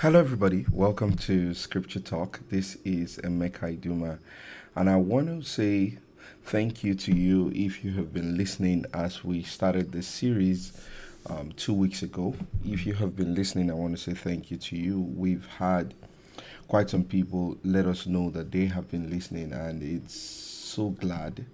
Hello, everybody. Welcome to Scripture Talk. This is Emeka Iduma, and I want to say thank you to you if you have been listening as we started this series um, two weeks ago. If you have been listening, I want to say thank you to you. We've had quite some people let us know that they have been listening, and it's so glad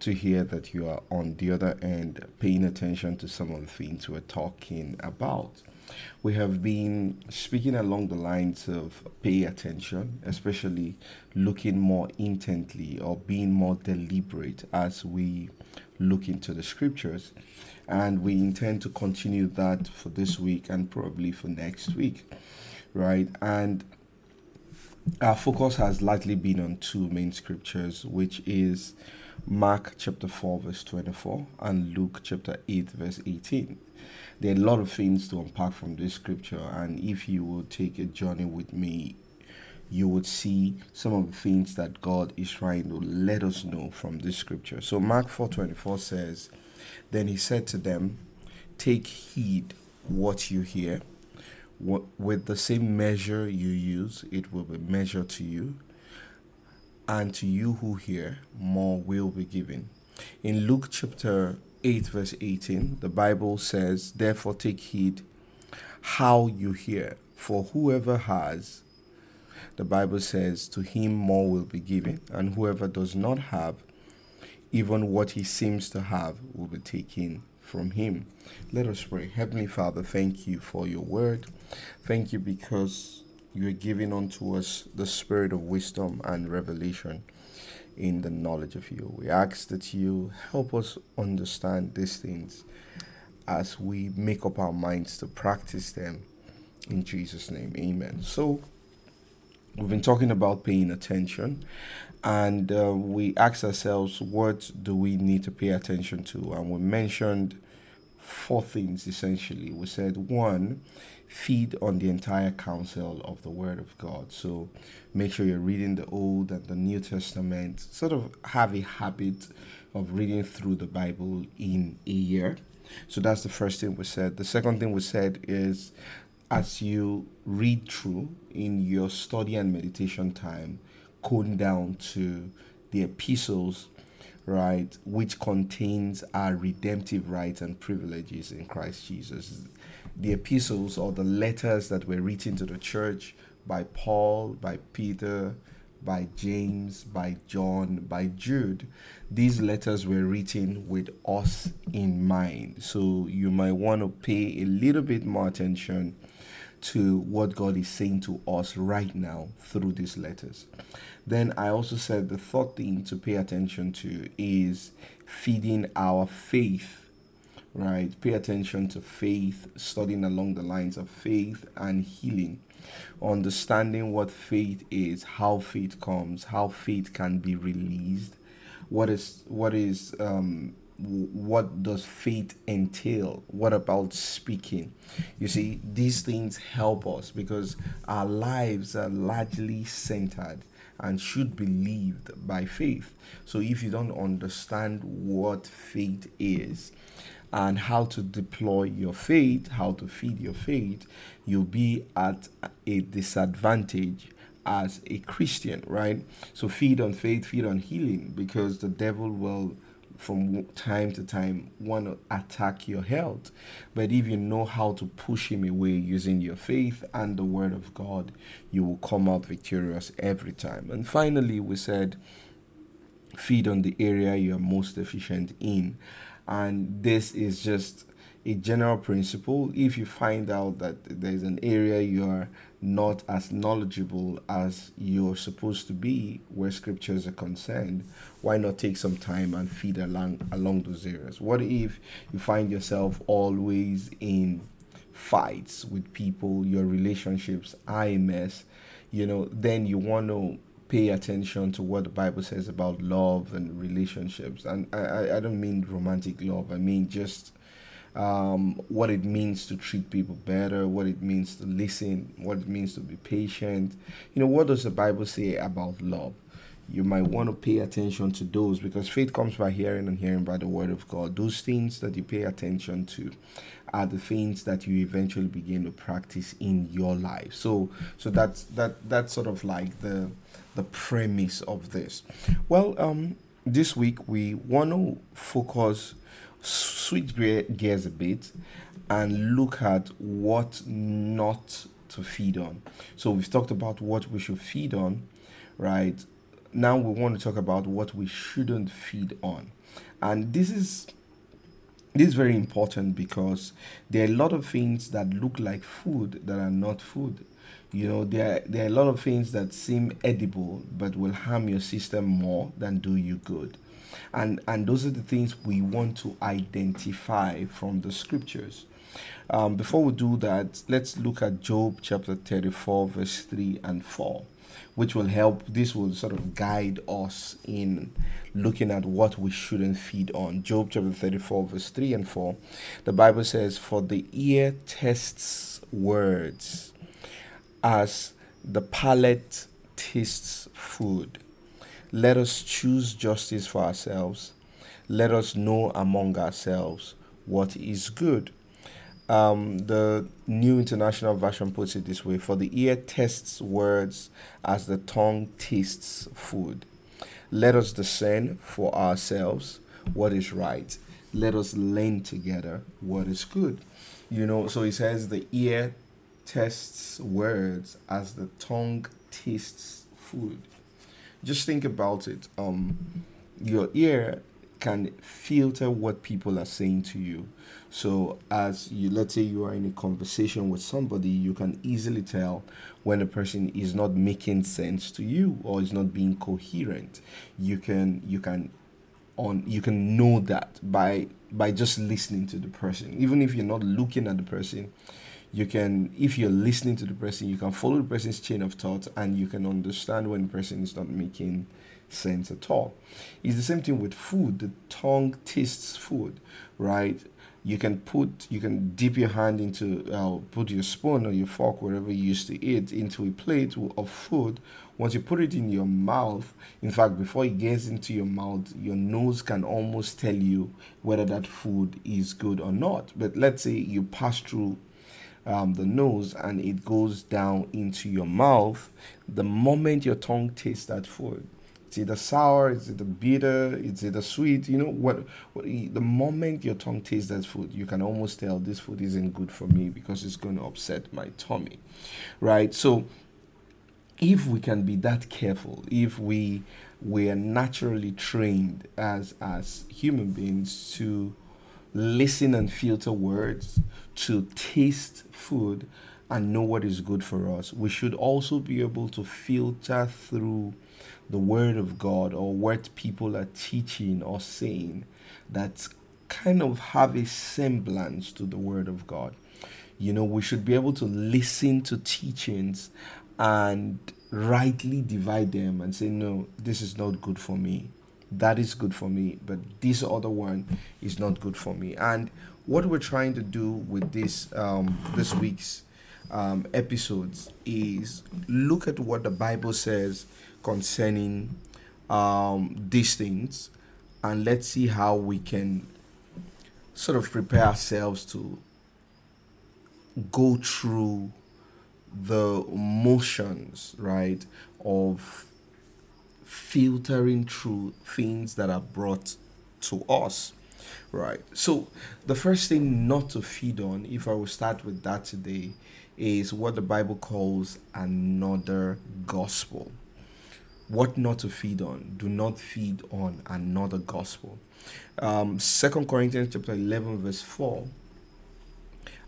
to hear that you are on the other end paying attention to some of the things we're talking about we have been speaking along the lines of pay attention, especially looking more intently or being more deliberate as we look into the scriptures. And we intend to continue that for this week and probably for next week, right? And our focus has largely been on two main scriptures, which is Mark chapter 4, verse 24, and Luke chapter 8, verse 18 there are a lot of things to unpack from this scripture and if you will take a journey with me you would see some of the things that god is trying to let us know from this scripture. So mark 4.24 says then he said to them take heed what you hear. What, with the same measure you use it will be measured to you and to you who hear more will be given in luke chapter 8, verse 18, the Bible says, Therefore take heed how you hear, for whoever has, the Bible says, to him more will be given, and whoever does not have, even what he seems to have will be taken from him. Let us pray. Heavenly Father, thank you for your word. Thank you because you are giving unto us the spirit of wisdom and revelation in the knowledge of you. We ask that you help us understand these things as we make up our minds to practice them in Jesus' name. Amen. So, we've been talking about paying attention and uh, we asked ourselves what do we need to pay attention to and we mentioned four things essentially we said one feed on the entire counsel of the Word of God. So make sure you're reading the Old and the New Testament. Sort of have a habit of reading through the Bible in a year. So that's the first thing we said. The second thing we said is as you read through in your study and meditation time, cone down to the epistles right, which contains our redemptive rights and privileges in Christ Jesus the epistles or the letters that were written to the church by Paul, by Peter, by James, by John, by Jude. These letters were written with us in mind. So you might want to pay a little bit more attention to what God is saying to us right now through these letters. Then I also said the third thing to pay attention to is feeding our faith right? Pay attention to faith, studying along the lines of faith and healing, understanding what faith is, how faith comes, how faith can be released, what is what is um, what does faith entail? What about speaking? You see, these things help us because our lives are largely centered and should be lived by faith. So if you don't understand what faith is, and how to deploy your faith, how to feed your faith, you'll be at a disadvantage as a Christian, right? So feed on faith, feed on healing, because the devil will from time to time want to attack your health. But if you know how to push him away using your faith and the word of God, you will come out victorious every time. And finally, we said feed on the area you are most efficient in and this is just a general principle if you find out that there's an area you are not as knowledgeable as you're supposed to be where scriptures are concerned why not take some time and feed along along those areas what if you find yourself always in fights with people your relationships a mess you know then you want to pay attention to what the Bible says about love and relationships. And I, I don't mean romantic love, I mean just um, what it means to treat people better, what it means to listen, what it means to be patient. You know, what does the Bible say about love? you might want to pay attention to those because faith comes by hearing and hearing by the word of God. Those things that you pay attention to are the things that you eventually begin to practice in your life. So so that's that that's sort of like the the premise of this. Well, um this week we want to focus switch gears a bit and look at what not to feed on. So we've talked about what we should feed on, right? Now we want to talk about what we shouldn't feed on. And this is this is very important because there are a lot of things that look like food that are not food. You know, there, there are a lot of things that seem edible but will harm your system more than do you good. And, and those are the things we want to identify from the scriptures. Um, before we do that, let's look at Job chapter 34, verse 3 and 4, which will help. This will sort of guide us in looking at what we shouldn't feed on. Job chapter 34, verse 3 and 4. The Bible says, For the ear tests words as the palate tastes food. Let us choose justice for ourselves. Let us know among ourselves what is good um, the New International Version puts it this way For the ear tests words as the tongue tastes food. Let us discern for ourselves what is right. Let us learn together what is good. You know, so he says the ear tests words as the tongue tastes food. Just think about it. Um, your ear can filter what people are saying to you. So, as you let's say you are in a conversation with somebody, you can easily tell when a person is not making sense to you or is not being coherent. You can you can on you can know that by by just listening to the person, even if you're not looking at the person. You can, if you're listening to the person, you can follow the person's chain of thought and you can understand when the person is not making sense at all. It's the same thing with food. The tongue tastes food, right? You can put, you can dip your hand into, uh, put your spoon or your fork, whatever you used to eat, into a plate of food. Once you put it in your mouth, in fact, before it gets into your mouth, your nose can almost tell you whether that food is good or not. But let's say you pass through um, the nose and it goes down into your mouth, the moment your tongue tastes that food, it's either sour, it's either bitter, it's either sweet. You know what, what? The moment your tongue tastes that food, you can almost tell this food isn't good for me because it's going to upset my tummy, right? So, if we can be that careful, if we we are naturally trained as as human beings to listen and filter words, to taste food and know what is good for us, we should also be able to filter through the word of God or what people are teaching or saying that kind of have a semblance to the word of God. You know, we should be able to listen to teachings and rightly divide them and say, no, this is not good for me. That is good for me, but this other one is not good for me. And what we're trying to do with this um, this week's um, episodes is look at what the Bible says concerning um, these things, and let's see how we can sort of prepare ourselves to go through the motions, right, of filtering through things that are brought to us. Right. So the first thing not to feed on, if I will start with that today, is what the Bible calls another gospel. What not to feed on? Do not feed on another gospel. Um, Second Corinthians chapter eleven verse four.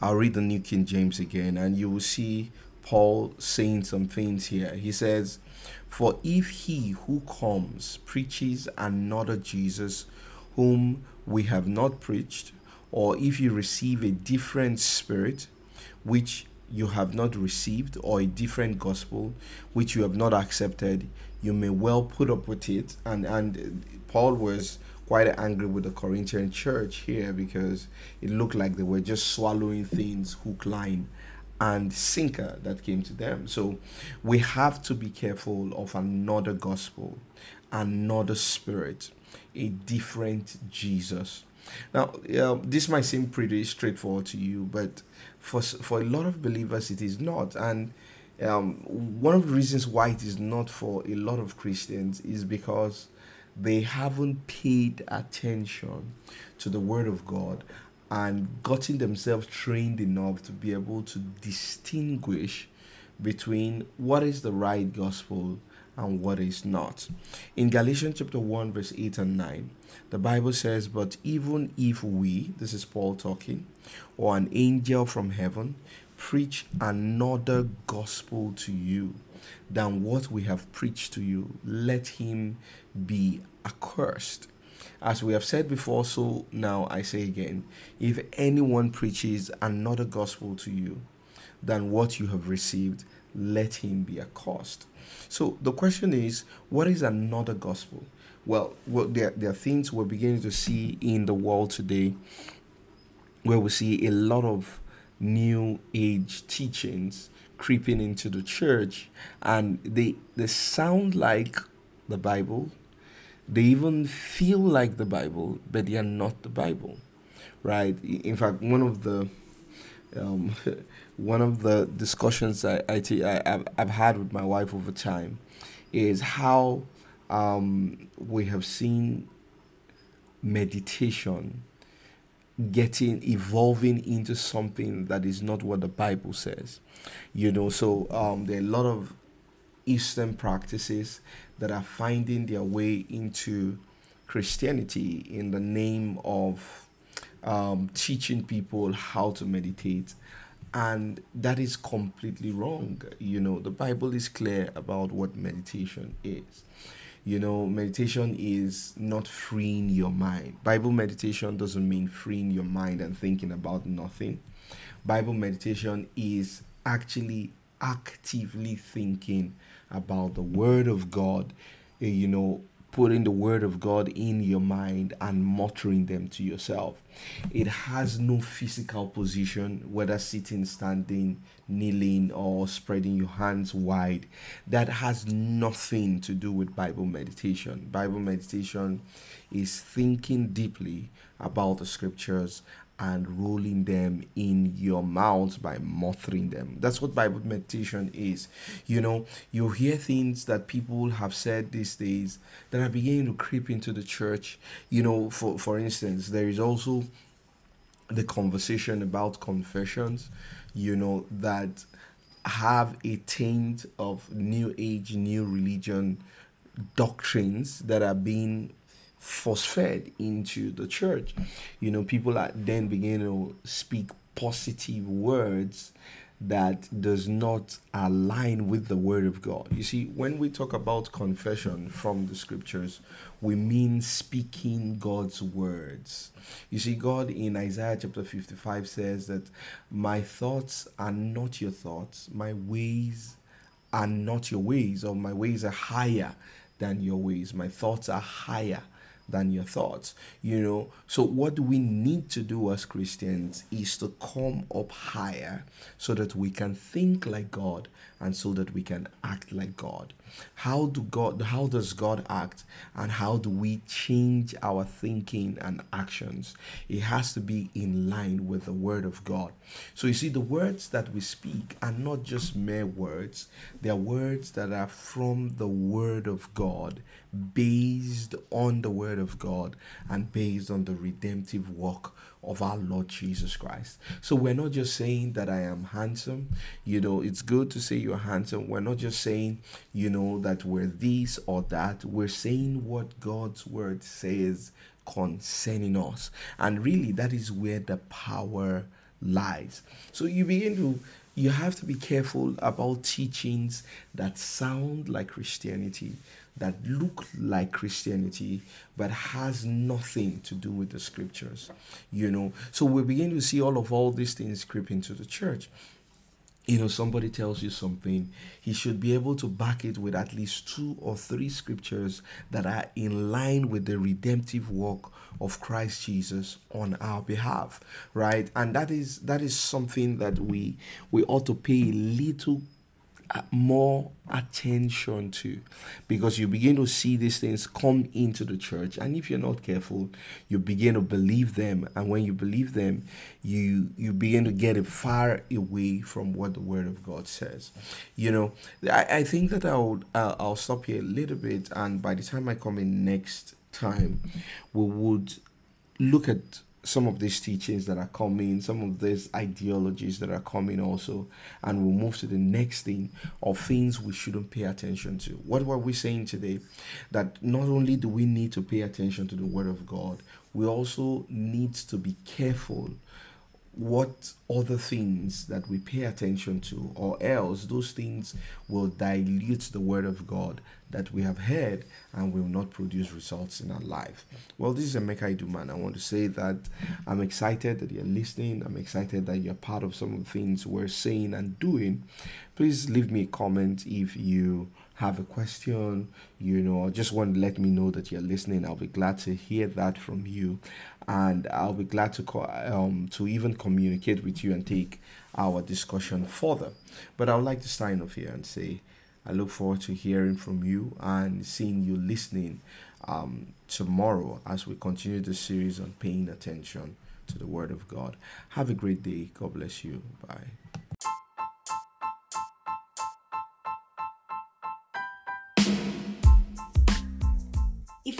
I'll read the New King James again, and you will see Paul saying some things here. He says, For if he who comes preaches another Jesus, whom we have not preached, or if you receive a different spirit, which you have not received, or a different gospel, which you have not accepted, you may well put up with it. And and Paul was quite angry with the Corinthian church here because it looked like they were just swallowing things hook, line, and sinker that came to them. So we have to be careful of another gospel, another spirit, a different Jesus. Now, uh, this might seem pretty straightforward to you, but for for a lot of believers, it is not. And um, one of the reasons why it is not for a lot of Christians is because they haven't paid attention to the Word of God and gotten themselves trained enough to be able to distinguish between what is the right gospel and what is not. In Galatians chapter 1, verse 8 and 9, the Bible says, But even if we, this is Paul talking, or an angel from heaven, preach another gospel to you than what we have preached to you, let him be accursed. As we have said before, so now I say again if anyone preaches another gospel to you than what you have received, let him be accursed. So the question is, what is another gospel? Well, well there, there are things we're beginning to see in the world today where we see a lot of new age teachings creeping into the church and they they sound like the Bible. They even feel like the Bible, but they are not the Bible. Right? In fact, one of the um, one of the discussions I, I, I I've, I've had with my wife over time is how um, we have seen meditation getting evolving into something that is not what the Bible says. You know, so um, there are a lot of Eastern practices that are finding their way into Christianity in the name of um, teaching people how to meditate. And that is completely wrong. You know, the Bible is clear about what meditation is you know meditation is not freeing your mind bible meditation doesn't mean freeing your mind and thinking about nothing bible meditation is actually actively thinking about the word of god eh, you know putting the word of God in your mind and muttering them to yourself. It has no physical position, whether sitting, standing, kneeling, or spreading your hands wide. That has nothing to do with Bible meditation. Bible meditation is thinking deeply about the scriptures and rolling them in your mouth by muttering them. That's what Bible meditation is. You know, you hear things that people have said these days that are beginning to creep into the church. You know, for for instance, there is also the conversation about confessions, you know, that have a taint of new age, new religion doctrines that are being force fed into the church. You know, people are then begin to speak positive words that does not align with the word of God. You see, when we talk about confession from the scriptures, we mean speaking God's words. You see, God in Isaiah chapter 55 says that my thoughts are not your thoughts, my ways are not your ways, or my ways are higher than your ways, my thoughts are higher than your thoughts you know? So what we need to do as christians is to come up higher so that we can think like god and so that we can act like god how do god how does god act and how do we change our thinking and actions? It has to be in line with the word of god. So you see the words that we speak are not just mere words. They are words that are from the word of god based on the word of god and based on the redemptive work of our Lord Jesus Christ. So we're not just saying that I am handsome. You know, it's good to say you're handsome. We're not just saying, you know, that we're this or that. We're saying what God's word says concerning us. And really, that is where the power lies. So you begin to you have to be careful about teachings that sound like Christianity, that look like Christianity, but has nothing to do with the scriptures. You know, so we begin to see all of all these things creep into the church. You know somebody tells you something he should be able to back it with at least two or three scriptures that are in line with the redemptive work of Christ Jesus on our behalf right? And that is that is something that we we ought to pay little more attention to. Because you begin to see these things come into the church and if you're not careful you begin to believe them. And when you believe them you you begin to get it far away from what the word of god says. You know i, I think that i'll uh, i'll stop here a little bit and by the time i come in next time we would look at some of these teachings that are coming, some of these ideologies that are coming also, and we'll move to the next thing of things we shouldn't pay attention to. What were we saying today? That not only do we need to pay attention to the Word of God, we also need to be careful what other things that we pay attention to, or else those things will dilute the word of God that we have heard and will not produce results in our life. Well, this is Emeka Iduman. I want to say that I'm excited that you're listening. I'm excited that you're part of some of the things we're saying and doing. Please leave me a comment if you have a question, you know, just want to let me know that you're listening. I'll be glad to hear that from you, and I'll be glad to co- um to even communicate with you and take our discussion further. But I would like to sign off here and say I look forward to hearing from you and seeing you listening um, tomorrow as we continue the series on paying attention to the Word of God. Have a great day. God bless you. Bye.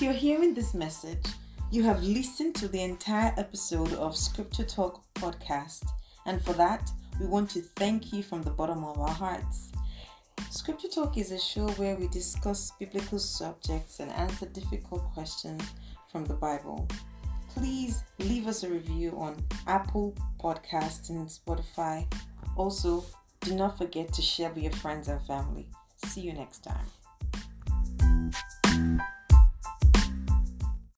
If you're hearing this message, you have listened to the entire episode of Scripture Talk podcast, and for that, we want to thank you from the bottom of our hearts. Scripture Talk is a show where we discuss biblical subjects and answer difficult questions from the Bible. Please leave us a review on Apple Podcasts and Spotify. Also, do not forget to share with your friends and family. See you next time.